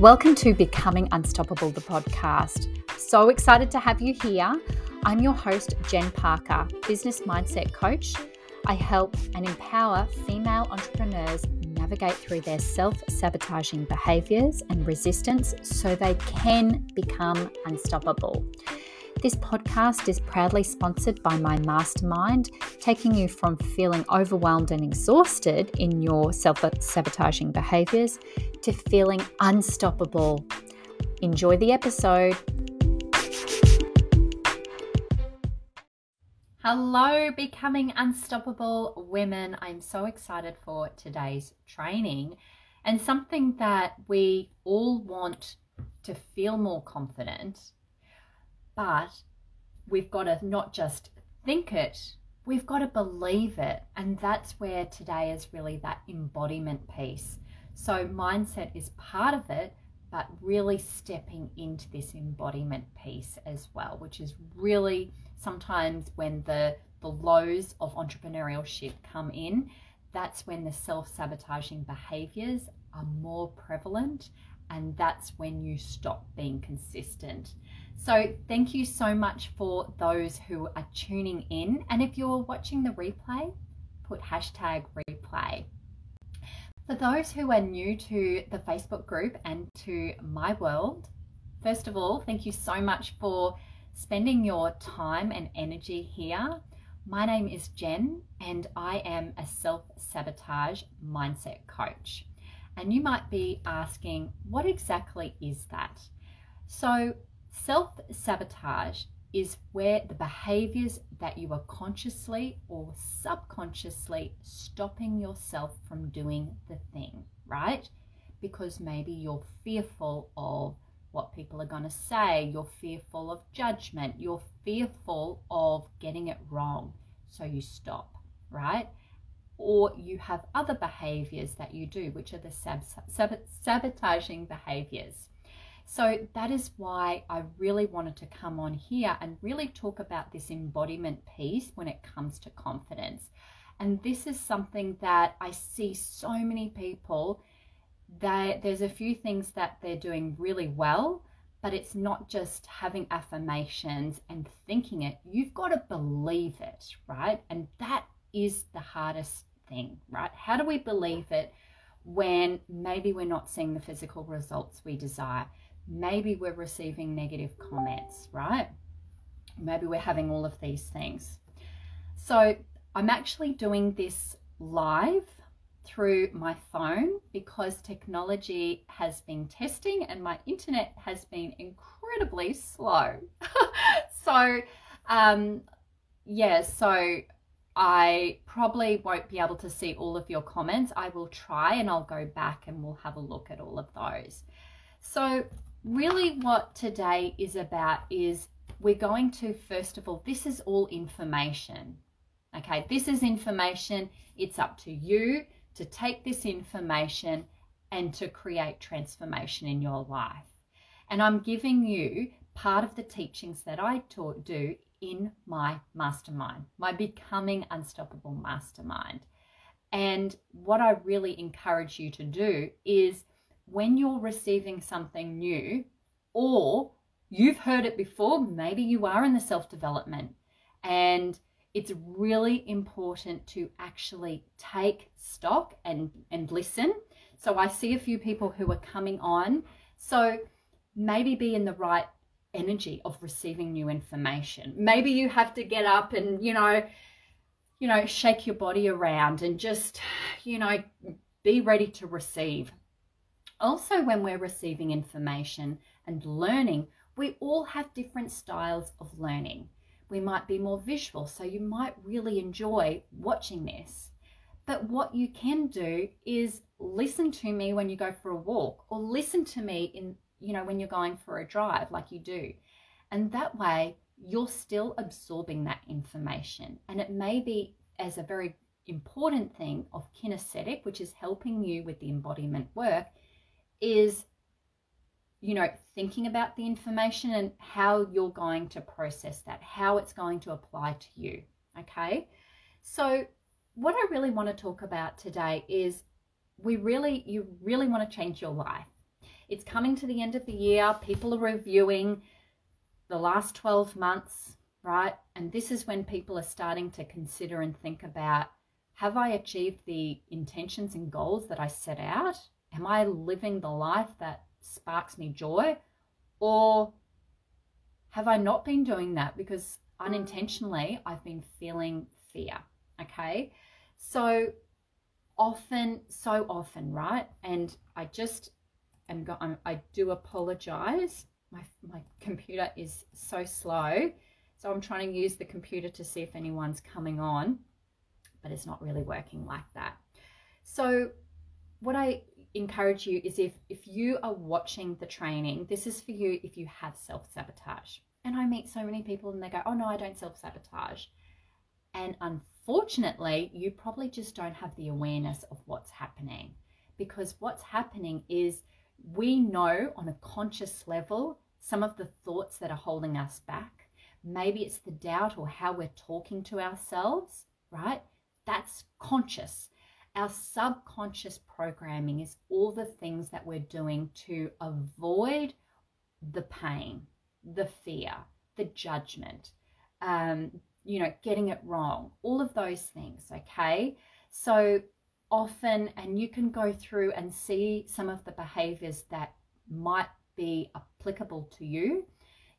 Welcome to Becoming Unstoppable, the podcast. So excited to have you here. I'm your host, Jen Parker, business mindset coach. I help and empower female entrepreneurs navigate through their self sabotaging behaviors and resistance so they can become unstoppable. This podcast is proudly sponsored by my mastermind, taking you from feeling overwhelmed and exhausted in your self sabotaging behaviors to feeling unstoppable. Enjoy the episode. Hello, Becoming Unstoppable Women. I'm so excited for today's training and something that we all want to feel more confident but we've got to not just think it, we've got to believe it. And that's where today is really that embodiment piece. So, mindset is part of it, but really stepping into this embodiment piece as well, which is really sometimes when the, the lows of entrepreneurship come in, that's when the self sabotaging behaviors are more prevalent, and that's when you stop being consistent. So, thank you so much for those who are tuning in. And if you're watching the replay, put hashtag replay. For those who are new to the Facebook group and to my world, first of all, thank you so much for spending your time and energy here. My name is Jen, and I am a self sabotage mindset coach. And you might be asking, what exactly is that? So, Self sabotage is where the behaviors that you are consciously or subconsciously stopping yourself from doing the thing, right? Because maybe you're fearful of what people are going to say, you're fearful of judgment, you're fearful of getting it wrong. So you stop, right? Or you have other behaviors that you do, which are the sab- sab- sabotaging behaviors. So that is why I really wanted to come on here and really talk about this embodiment piece when it comes to confidence. And this is something that I see so many people that there's a few things that they're doing really well, but it's not just having affirmations and thinking it. You've got to believe it, right? And that is the hardest thing, right? How do we believe it when maybe we're not seeing the physical results we desire? Maybe we're receiving negative comments, right? Maybe we're having all of these things. So I'm actually doing this live through my phone because technology has been testing and my internet has been incredibly slow. so, um, yeah, so I probably won't be able to see all of your comments. I will try and I'll go back and we'll have a look at all of those. So, really what today is about is we're going to, first of all, this is all information. Okay, this is information. It's up to you to take this information and to create transformation in your life. And I'm giving you part of the teachings that I taught do in my mastermind, my Becoming Unstoppable Mastermind. And what I really encourage you to do is when you're receiving something new, or you've heard it before, maybe you are in the self development, and it's really important to actually take stock and, and listen. So I see a few people who are coming on. So maybe be in the right energy of receiving new information. Maybe you have to get up and, you know, you know, shake your body around and just, you know, be ready to receive. Also, when we're receiving information and learning, we all have different styles of learning. We might be more visual, so you might really enjoy watching this. But what you can do is listen to me when you go for a walk or listen to me in, you know, when you're going for a drive like you do. And that way, you're still absorbing that information. And it may be as a very important thing of kinesthetic, which is helping you with the embodiment work, is you know thinking about the information and how you're going to process that how it's going to apply to you okay so what i really want to talk about today is we really you really want to change your life it's coming to the end of the year. People are reviewing the last 12 months, right? And this is when people are starting to consider and think about have I achieved the intentions and goals that I set out? Am I living the life that sparks me joy? Or have I not been doing that because unintentionally I've been feeling fear? Okay. So often, so often, right? And I just am, I'm, I do apologize. My, my computer is so slow. So I'm trying to use the computer to see if anyone's coming on, but it's not really working like that. So what I encourage you is if if you are watching the training, this is for you if you have self-sabotage. And I meet so many people and they go, "Oh no, I don't self-sabotage." And unfortunately, you probably just don't have the awareness of what's happening. Because what's happening is we know on a conscious level some of the thoughts that are holding us back. Maybe it's the doubt or how we're talking to ourselves, right? That's conscious. Our subconscious programming is all the things that we're doing to avoid the pain, the fear, the judgment, um, you know, getting it wrong, all of those things, okay? So often, and you can go through and see some of the behaviors that might be applicable to you.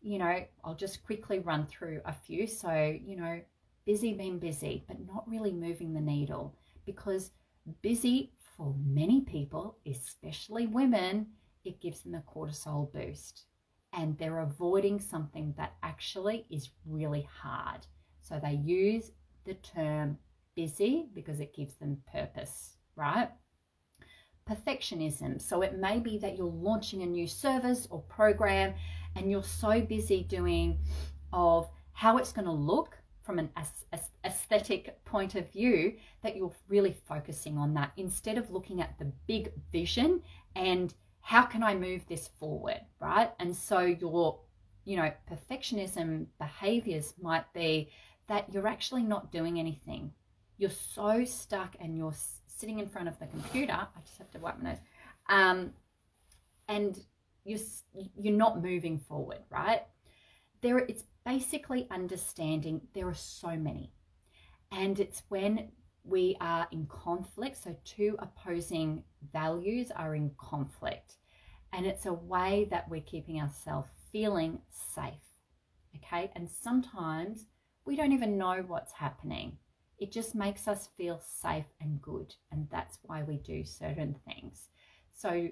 You know, I'll just quickly run through a few. So, you know, busy being busy, but not really moving the needle because busy for many people, especially women, it gives them a cortisol boost and they're avoiding something that actually is really hard. So they use the term busy because it gives them purpose, right? Perfectionism. So it may be that you're launching a new service or program and you're so busy doing of how it's going to look from an aesthetic point of view that you're really focusing on that instead of looking at the big vision and how can I move this forward, right? And so your, you know, perfectionism behaviors might be that you're actually not doing anything. You're so stuck and you're sitting in front of the computer. I just have to wipe my nose. Um, and you're, you're not moving forward, right? There, it's basically understanding there are so many. And it's when we are in conflict, so two opposing values are in conflict. And it's a way that we're keeping ourselves feeling safe. Okay. And sometimes we don't even know what's happening. It just makes us feel safe and good. And that's why we do certain things. So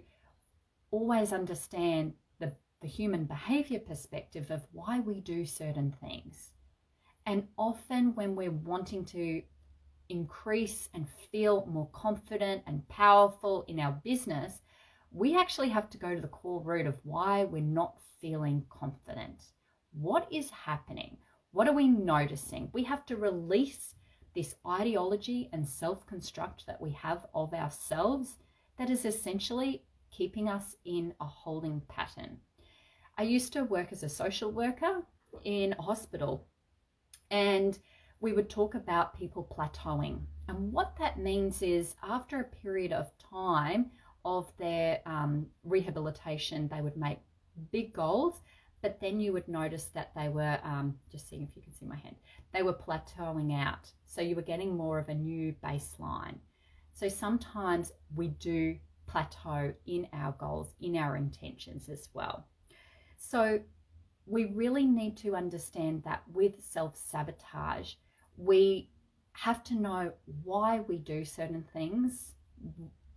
always understand the, human behavior perspective of why we do certain things. And often when we're wanting to increase and feel more confident and powerful in our business, we actually have to go to the core root of why we're not feeling confident. What is happening? What are we noticing? We have to release this ideology and self construct that we have of ourselves that is essentially keeping us in a holding pattern. I used to work as a social worker in a hospital, and we would talk about people plateauing. And what that means is after a period of time of their um, rehabilitation, they would make big goals but then you would notice that they were um, just seeing if you can see my hand they were plateauing out. So you were getting more of a new baseline. So sometimes we do plateau in our goals in our intentions as well so we really need to understand that with self-sabotage we have to know why we do certain things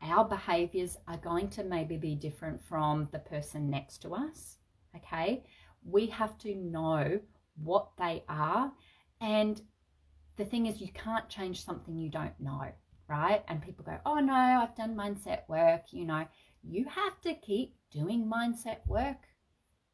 our behaviors are going to maybe be different from the person next to us okay? We have to know what they are. And the thing is, you can't change something you don't know, right? And people go, oh no, I've done mindset work. You know, you have to keep doing mindset work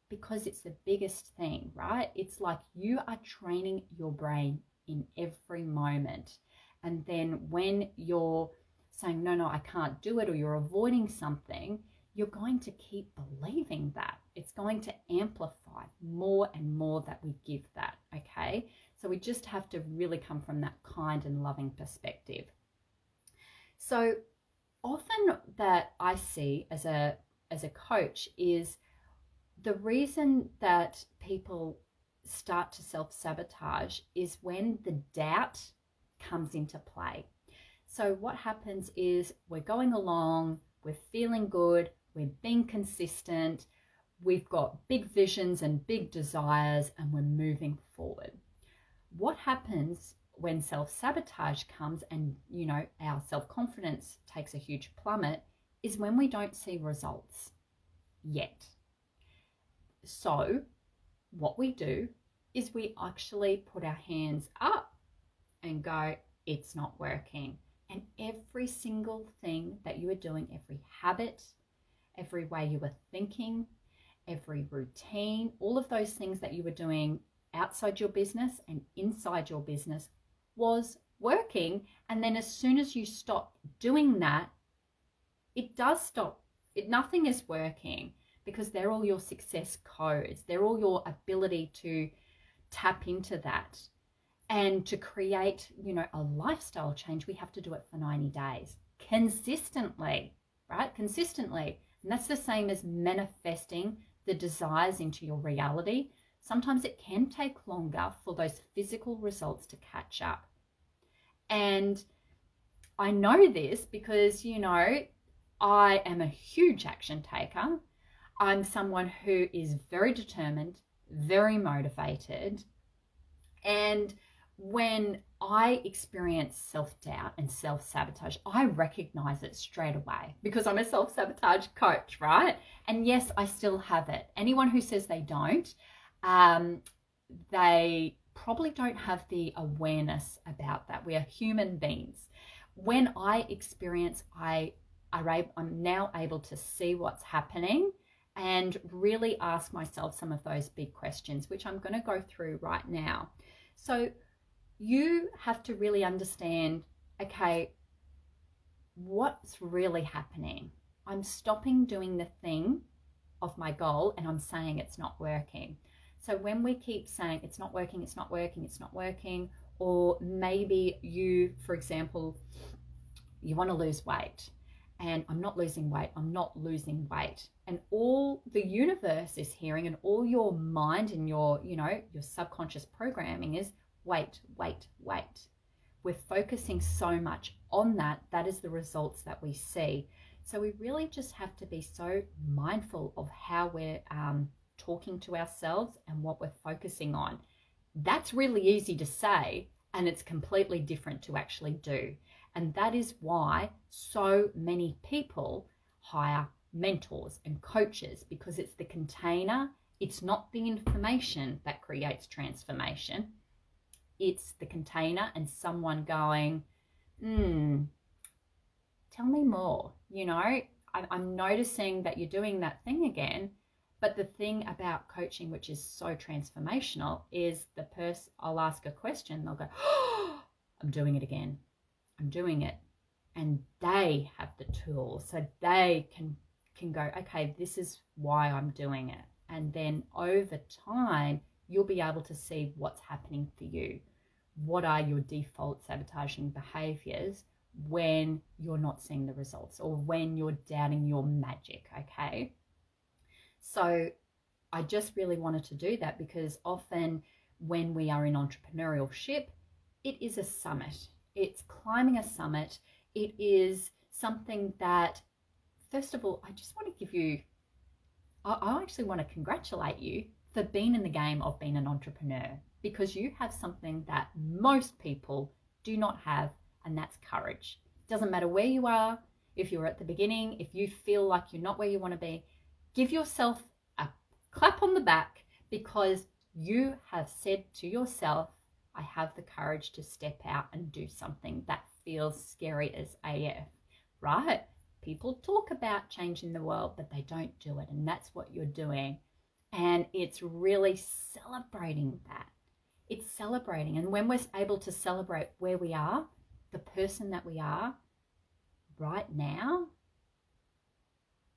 because it's the biggest thing, right? It's like you are training your brain in every moment. And then when you're saying, no, no, I can't do it, or you're avoiding something, you're going to keep believing that. It's going to amplify more and more that we give that, okay? So we just have to really come from that kind and loving perspective. So often that I see as a as a coach is the reason that people start to self sabotage is when the doubt comes into play. So, what happens is we're going along, we're feeling good, we're being consistent, we've got big visions and big desires, and we're moving forward. What happens when self sabotage comes and, you know, our self confidence takes a huge plummet is when we don't see results yet. So, what we do is we actually put our hands up and go, it's not working. And every single thing that you are doing, every habit, every way you were thinking, every routine, all of those things that you were doing outside your business and inside your business was working. And then as soon as you stop doing that, it does stop. It, nothing is working because they're all your success codes. They're all your ability to tap into that. And to create, you know, a lifestyle change, we have to do it for 90 days consistently, right? Consistently. And that's the same as manifesting the desires into your reality. Sometimes it can take longer for those physical results to catch up. And I know this because, you know, I am a huge action taker. I'm someone who is very determined, very motivated. And when I experience self doubt and self sabotage, I recognize it straight away because I'm a self sabotage coach, right? And yes, I still have it. Anyone who says they don't, um, they probably don't have the awareness about that. We are human beings. When I experience, I I'm now able to see what's happening and really ask myself some of those big questions, which I'm going to go through right now. So, you have to really understand okay, what's really happening? I'm stopping doing the thing of my goal and I'm saying it's not working. So, when we keep saying it's not working, it's not working, it's not working, or maybe you, for example, you want to lose weight and I'm not losing weight, I'm not losing weight. And all the universe is hearing and all your mind and your, you know, your subconscious programming is wait, wait, wait. We're focusing so much on that. That is the results that we see. So we really just have to be so mindful of how we're um, talking to ourselves and what we're focusing on. That's really easy to say, and it's completely different to actually do. And that is why so many people hire mentors and coaches because it's the container, it's not the information that creates transformation. It's the container and someone going, hmm, tell me more. You know, I'm noticing that you're doing that thing again. But the thing about coaching, which is so transformational, is the person, I'll ask a question, they'll go, oh, I'm doing it again. I'm doing it. And they have the tools so they can can go, okay, this is why I'm doing it. And then over time, you'll be able to see what's happening for you. What are your default sabotaging behaviors when you're not seeing the results or when you're doubting your magic, okay? So I just really wanted to do that because often when we are in entrepreneurship, it is a summit it's climbing a summit. It is something that, first of all, I just want to give you, I, I actually want to congratulate you for being in the game of being an entrepreneur because you have something that most people do not have, and that's courage. It doesn't matter where you are, if you're at the beginning, if you feel like you're not where you want to be, give yourself a clap on the back because you have said to yourself, I have the courage to step out and do something that feels scary as AF, right? People talk about changing the world, but they don't do it. And that's what you're doing. And it's really celebrating that. It's celebrating. And when we're able to celebrate where we are, the person that we are right now,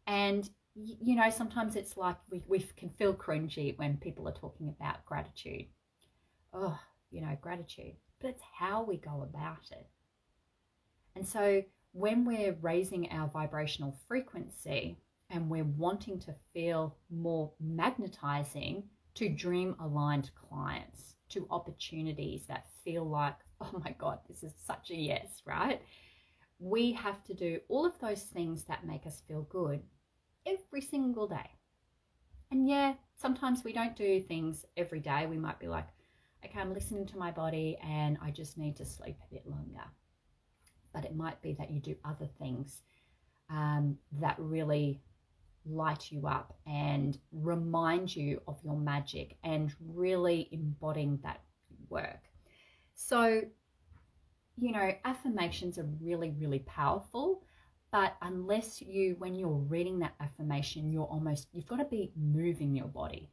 and you know, sometimes it's like we, we can feel cringy when people are talking about gratitude. Oh, you know, gratitude, but it's how we go about it. And so when we're raising our vibrational frequency and we're wanting to feel more magnetizing to dream aligned clients, to opportunities that feel like, oh my God, this is such a yes, right? We have to do all of those things that make us feel good every single day. And yeah, sometimes we don't do things every day. We might be like, okay, I'm listening to my body and I just need to sleep a bit longer. But it might be that you do other things um, that really light you up and remind you of your magic and really embodying that work. So, you know, affirmations are really, really powerful. But unless you, when you're reading that affirmation, you're almost, you've got to be moving your body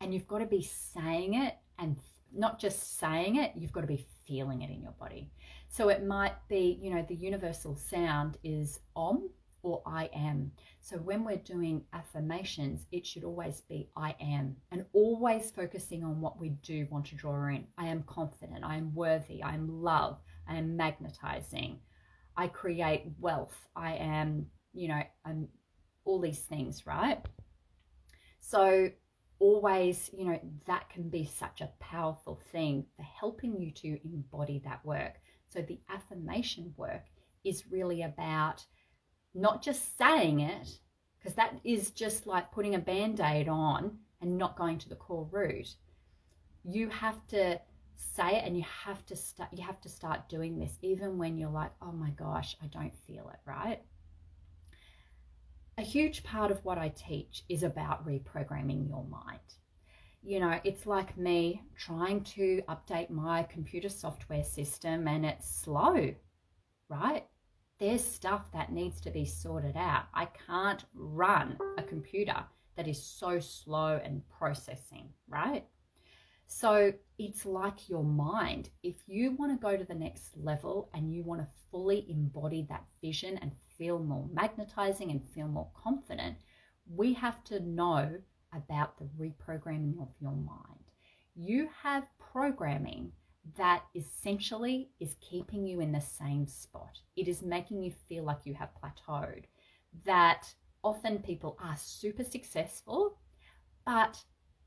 and you've got to be saying it and not just saying it, you've got to be feeling it in your body. So it might be, you know, the universal sound is om or I am. So when we're doing affirmations, it should always be I am and always focusing on what we do want to draw in. I am confident, I am worthy, I am love, I am magnetizing, I create wealth, I am, you know, I'm all these things, right? So always, you know, that can be such a powerful thing for helping you to embody that work. So the affirmation work is really about not just saying it, because that is just like putting a band aid on and not going to the core root. You have to say it and you have to start you have to start doing this even when you're like oh my gosh i don't feel it right a huge part of what i teach is about reprogramming your mind you know it's like me trying to update my computer software system and it's slow right there's stuff that needs to be sorted out. I can't run a computer that is so slow and processing, right? So it's like your mind. If you want to go to the next level and you want to fully embody that vision and feel more magnetizing and feel more confident, we have to know about the reprogramming of your mind. You have programming that essentially is keeping you in the same spot. It is making you feel like you have plateaued. That often people are super successful, but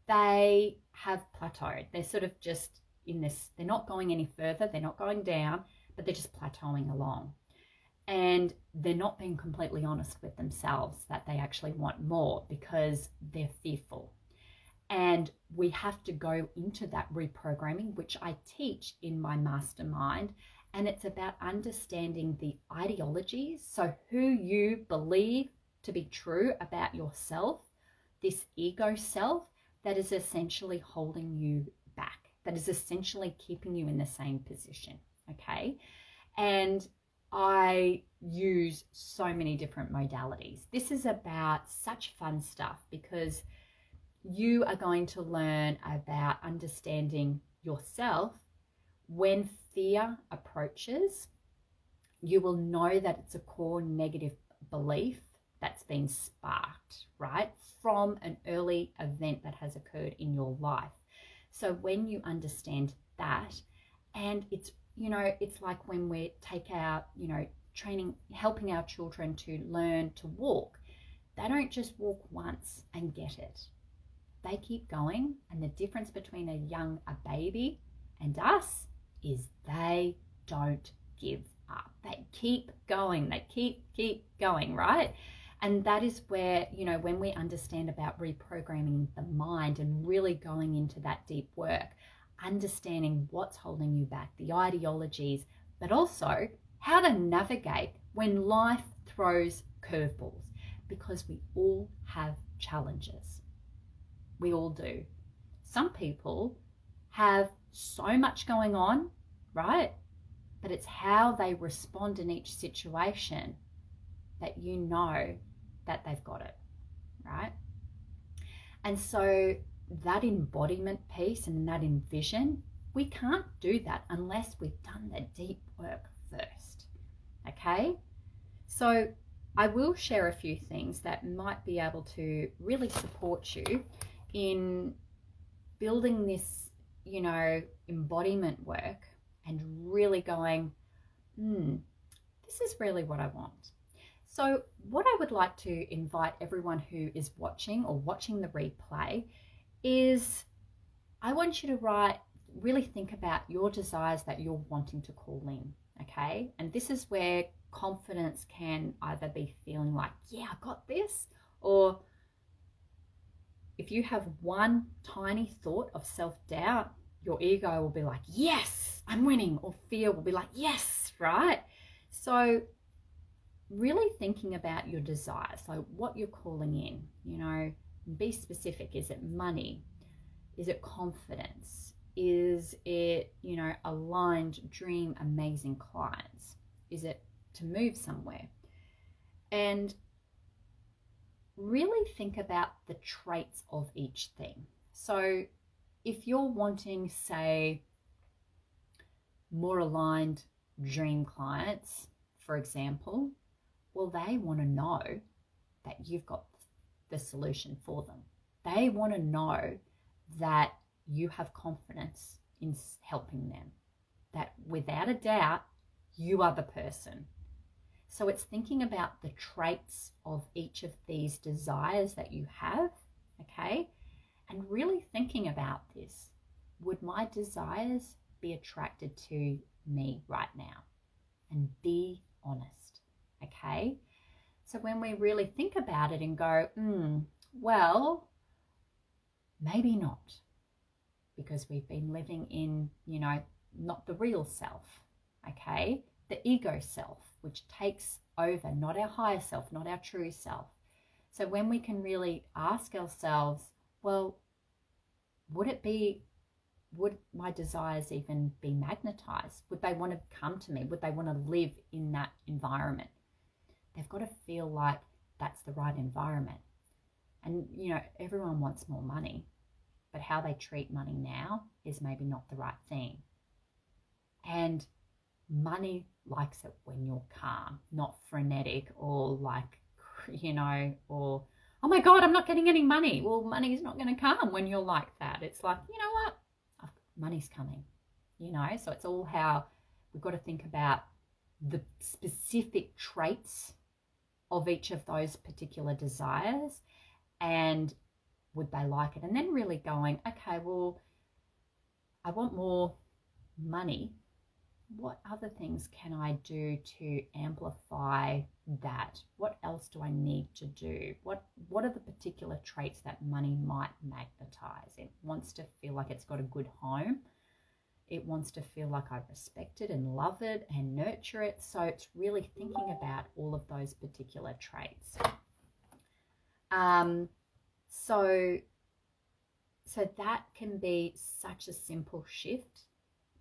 they have plateaued. They're sort of just in this, they're not going any further, they're not going down, but they're just plateauing along. And they're not being completely honest with themselves that they actually want more because they're fearful and we have to go into that reprogramming, which I teach in my mastermind. And it's about understanding the ideologies. So, who you believe to be true about yourself, this ego self that is essentially holding you back, that is essentially keeping you in the same position. Okay. And I use so many different modalities. This is about such fun stuff because you are going to learn about understanding yourself when fear approaches. You will know that it's a core negative belief that's been sparked, right, from an early event that has occurred in your life. So when you understand that, and it's, you know, it's like when we take our, you know, training, helping our children to learn to walk, they don't just walk once and get it they keep going. And the difference between a young, a baby and us is they don't give up. They keep going. They keep, keep going, right? And that is where, you know, when we understand about reprogramming the mind and really going into that deep work, understanding what's holding you back, the ideologies, but also how to navigate when life throws curveballs because we all have challenges. We all do. Some people have so much going on, right? But it's how they respond in each situation that you know that they've got it, right? And so that embodiment piece and that envision, we can't do that unless we've done the deep work first. Okay? So I will share a few things that might be able to really support you in building this, you know, embodiment work and really going, hmm, this is really what I want. So, what I would like to invite everyone who is watching or watching the replay is I want you to write, really think about your desires that you're wanting to call in. Okay. And this is where confidence can either be feeling like, yeah, I got this, or if you have one tiny thought of self doubt, your ego will be like, yes, I'm winning, or fear will be like, yes, right? So, really thinking about your desires, so what you're calling in, you know, be specific. Is it money? Is it confidence? Is it, you know, aligned dream amazing clients? Is it to move somewhere? And really think about the traits of each thing. So if you're wanting, say, more aligned dream clients, for example, well, they want to know that you've got the solution for them. They want to know that you have confidence in helping them, that without a doubt, you are the person. So it's thinking about the traits of each of these desires that you have, okay? And really thinking about this. Would my desires be attracted to me right now? And be? So when we really think about it and go, hmm, well, maybe not, because we've been living in, you know, not the real self, okay? The ego self, which takes over, not our higher self, not our true self. So when we can really ask ourselves, well, would it be, would my desires even be magnetized? Would they want to come to me? Would they want to live in that environment? They've got to feel like that's the right environment. And, you know, everyone wants more money, but how they treat money now is maybe not the right thing. And money likes it when you're calm, not frenetic or like, you know, or, oh my God, I'm not getting any money. Well, money is not going to come when you're like that. It's like, you know what? Money's coming, you know? So it's all how we've got to think about the specific traits of each of those particular desires and would they like it? And then really going, okay, well, I want more money. What other things can I do to amplify that? What else do I need to do? What what are the particular traits that money might magnetize? It wants to feel like it's got a good home. It wants to feel like I respect it and love it and nurture it. So it's really thinking about all of those particular traits. Um, so, so that can be such a simple shift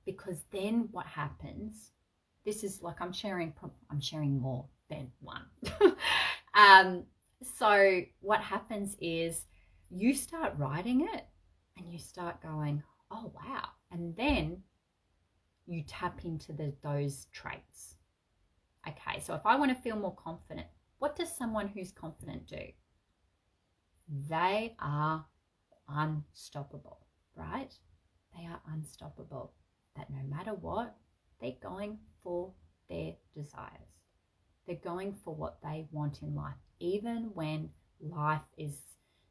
because then what happens, this is like I'm sharing, I'm sharing more than one. um, so what happens is you start writing it and you start going, oh, wow and then you tap into the, those traits. Okay, so if I want to feel more confident, what does someone who's confident do? They are unstoppable, right? They are unstoppable. That no matter what, they're going for their desires. They're going for what they want in life, even when life is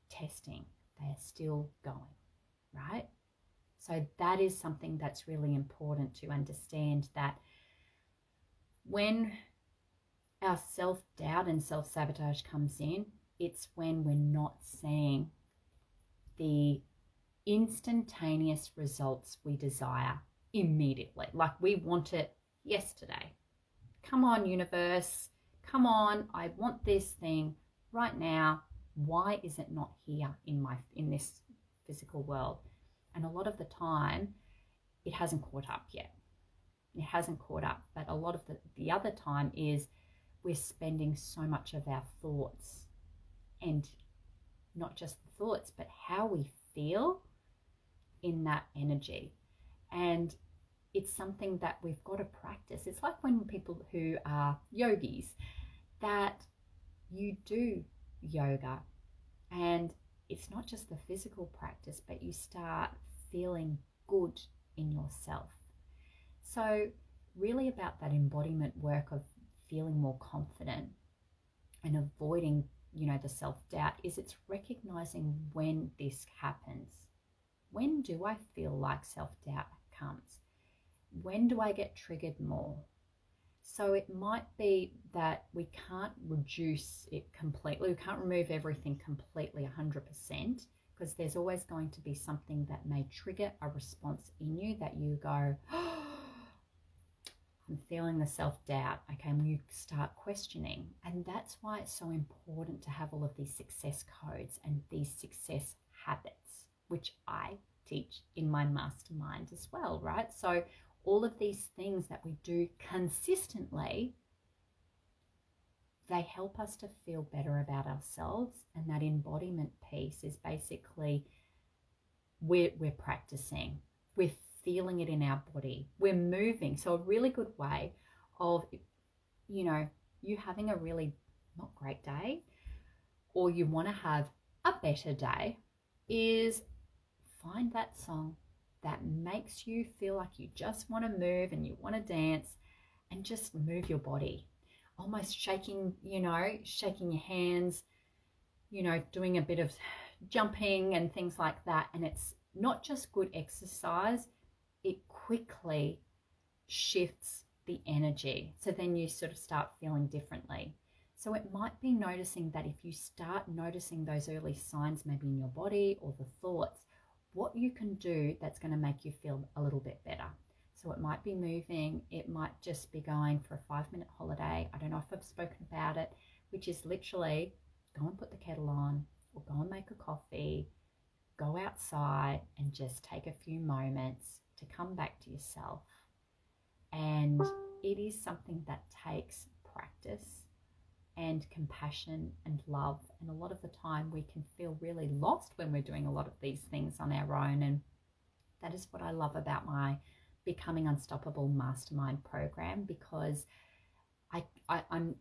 testing, they're still going, right? So that is something that's really important to understand that when our self doubt and self sabotage comes in, it's when we're not seeing the instantaneous results we desire immediately. Like we want it yesterday. Come on, universe. Come on. I want this thing right now. Why is it not here in my in this physical world? And a lot of the time, it hasn't caught up yet. It hasn't caught up. But a lot of the, the other time is we're spending so much of our thoughts and not just the thoughts, but how we feel in that energy. And it's something that we've got to practice. It's like when people who are yogis that you do yoga and it's not just the physical practice, but you start feeling good in yourself. So, really, about that embodiment work of feeling more confident and avoiding, you know, the self doubt is it's recognizing when this happens. When do I feel like self doubt comes? When do I get triggered more? So it might be that we can't reduce it completely, we can't remove everything completely 100% because there's always going to be something that may trigger a response in you that you go, oh, I'm feeling the self doubt. Okay, and you start questioning. And that's why it's so important to have all of these success codes and these success habits, which I teach in my mastermind as well, right? So all of these things that we do consistently, they help us to feel better about ourselves. And that embodiment piece is basically we're, we're practicing, we're feeling it in our body, we're moving. So, a really good way of, you know, you having a really not great day or you want to have a better day is find that song that makes you feel like you just want to move and you want to dance and just move your body. Almost shaking, you know, shaking your hands, you know, doing a bit of jumping and things like that. And it's not just good exercise, it quickly shifts the energy. So then you sort of start feeling differently. So it might be noticing that if you start noticing those early signs, maybe in your body or the thoughts, what you can do that's going to make you feel a little bit better. So it might be moving, it might just be going for a five minute holiday. I don't know if I've spoken about it, which is literally go and put the kettle on or go and make a coffee, go outside and just take a few moments to come back to yourself. And it is something that takes practice and compassion and love. And a lot of the time, we can feel really lost when we're doing a lot of these things on our own. And that is what I love about my Becoming Unstoppable Mastermind program because I, I, I'm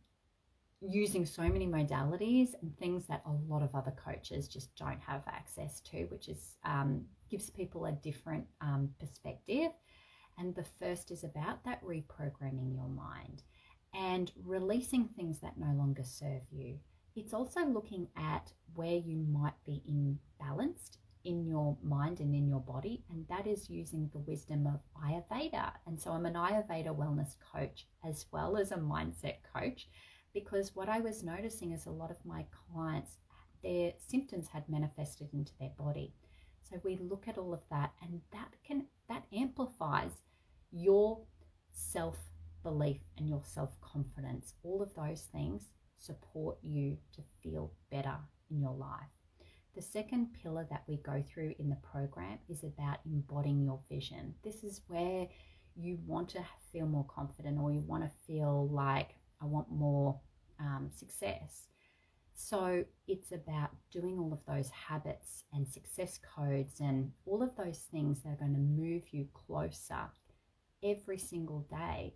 using so many modalities and things that a lot of other coaches just don't have access to, which is um, gives people a different um, perspective. And the first is about that reprogramming your mind and releasing things that no longer serve you. It's also looking at where you might be imbalanced in your mind and in your body, and that is using the wisdom of Ayurveda. And so I'm an Ayurveda wellness coach as well as a mindset coach because what I was noticing is a lot of my clients, their symptoms had manifested into their body. So we look at all of that, and that can that amplifies your self belief and your self confidence, all of those things support you to feel better in your life. The second pillar that we go through in the program is about embodying your vision. This is where you want to feel more confident or you want to feel like, I want more um, success. So it's about doing all of those habits and success codes and all of those things that are going to move you closer every single day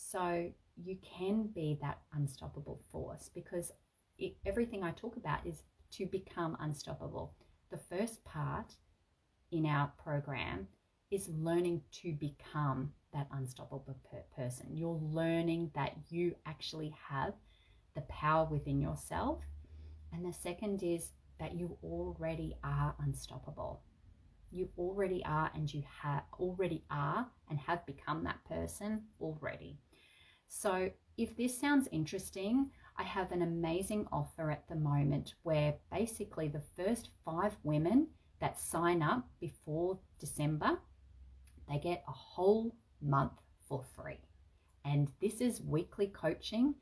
so you can be that unstoppable force because it, everything I talk about is to become unstoppable. The first part in our program is learning to become that unstoppable per- person. You're learning that you actually have the power within yourself. And the second is that you already are unstoppable. You already are, and you have already are and have become that person already. So, if this sounds interesting, I have an amazing offer at the moment where basically the first five women that sign up before December, they get a whole month for free. And this is weekly coaching.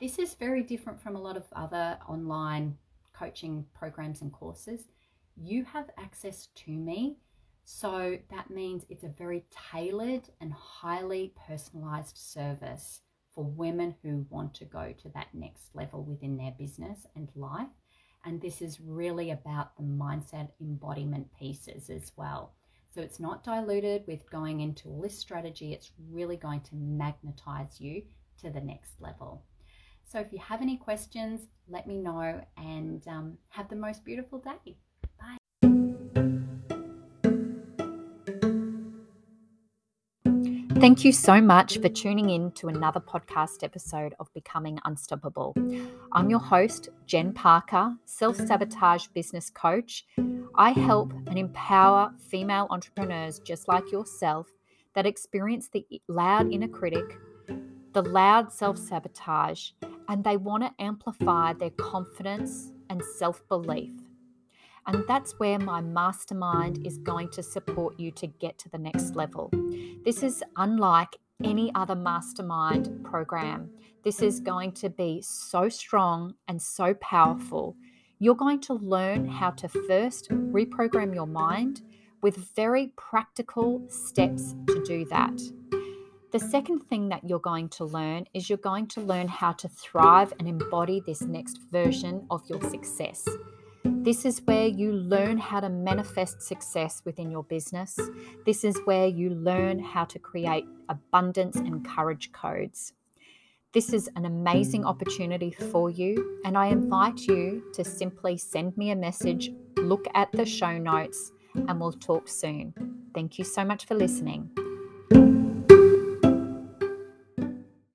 This is very different from a lot of other online coaching programs and courses. You have access to me. So that means it's a very tailored and highly personalized service for women who want to go to that next level within their business and life. And this is really about the mindset embodiment pieces as well. So it's not diluted with going into this strategy, it's really going to magnetize you to the next level. So if you have any questions, let me know and um, have the most beautiful day. Thank you so much for tuning in to another podcast episode of Becoming Unstoppable. I'm your host, Jen Parker, self sabotage business coach. I help and empower female entrepreneurs just like yourself that experience the loud inner critic, the loud self sabotage, and they want to amplify their confidence and self belief. And that's where my mastermind is going to support you to get to the next level. This is unlike any other mastermind program. This is going to be so strong and so powerful. You're going to learn how to first reprogram your mind with very practical steps to do that. The second thing that you're going to learn is you're going to learn how to thrive and embody this next version of your success. This is where you learn how to manifest success within your business. This is where you learn how to create abundance and courage codes. This is an amazing opportunity for you, and I invite you to simply send me a message, look at the show notes, and we'll talk soon. Thank you so much for listening.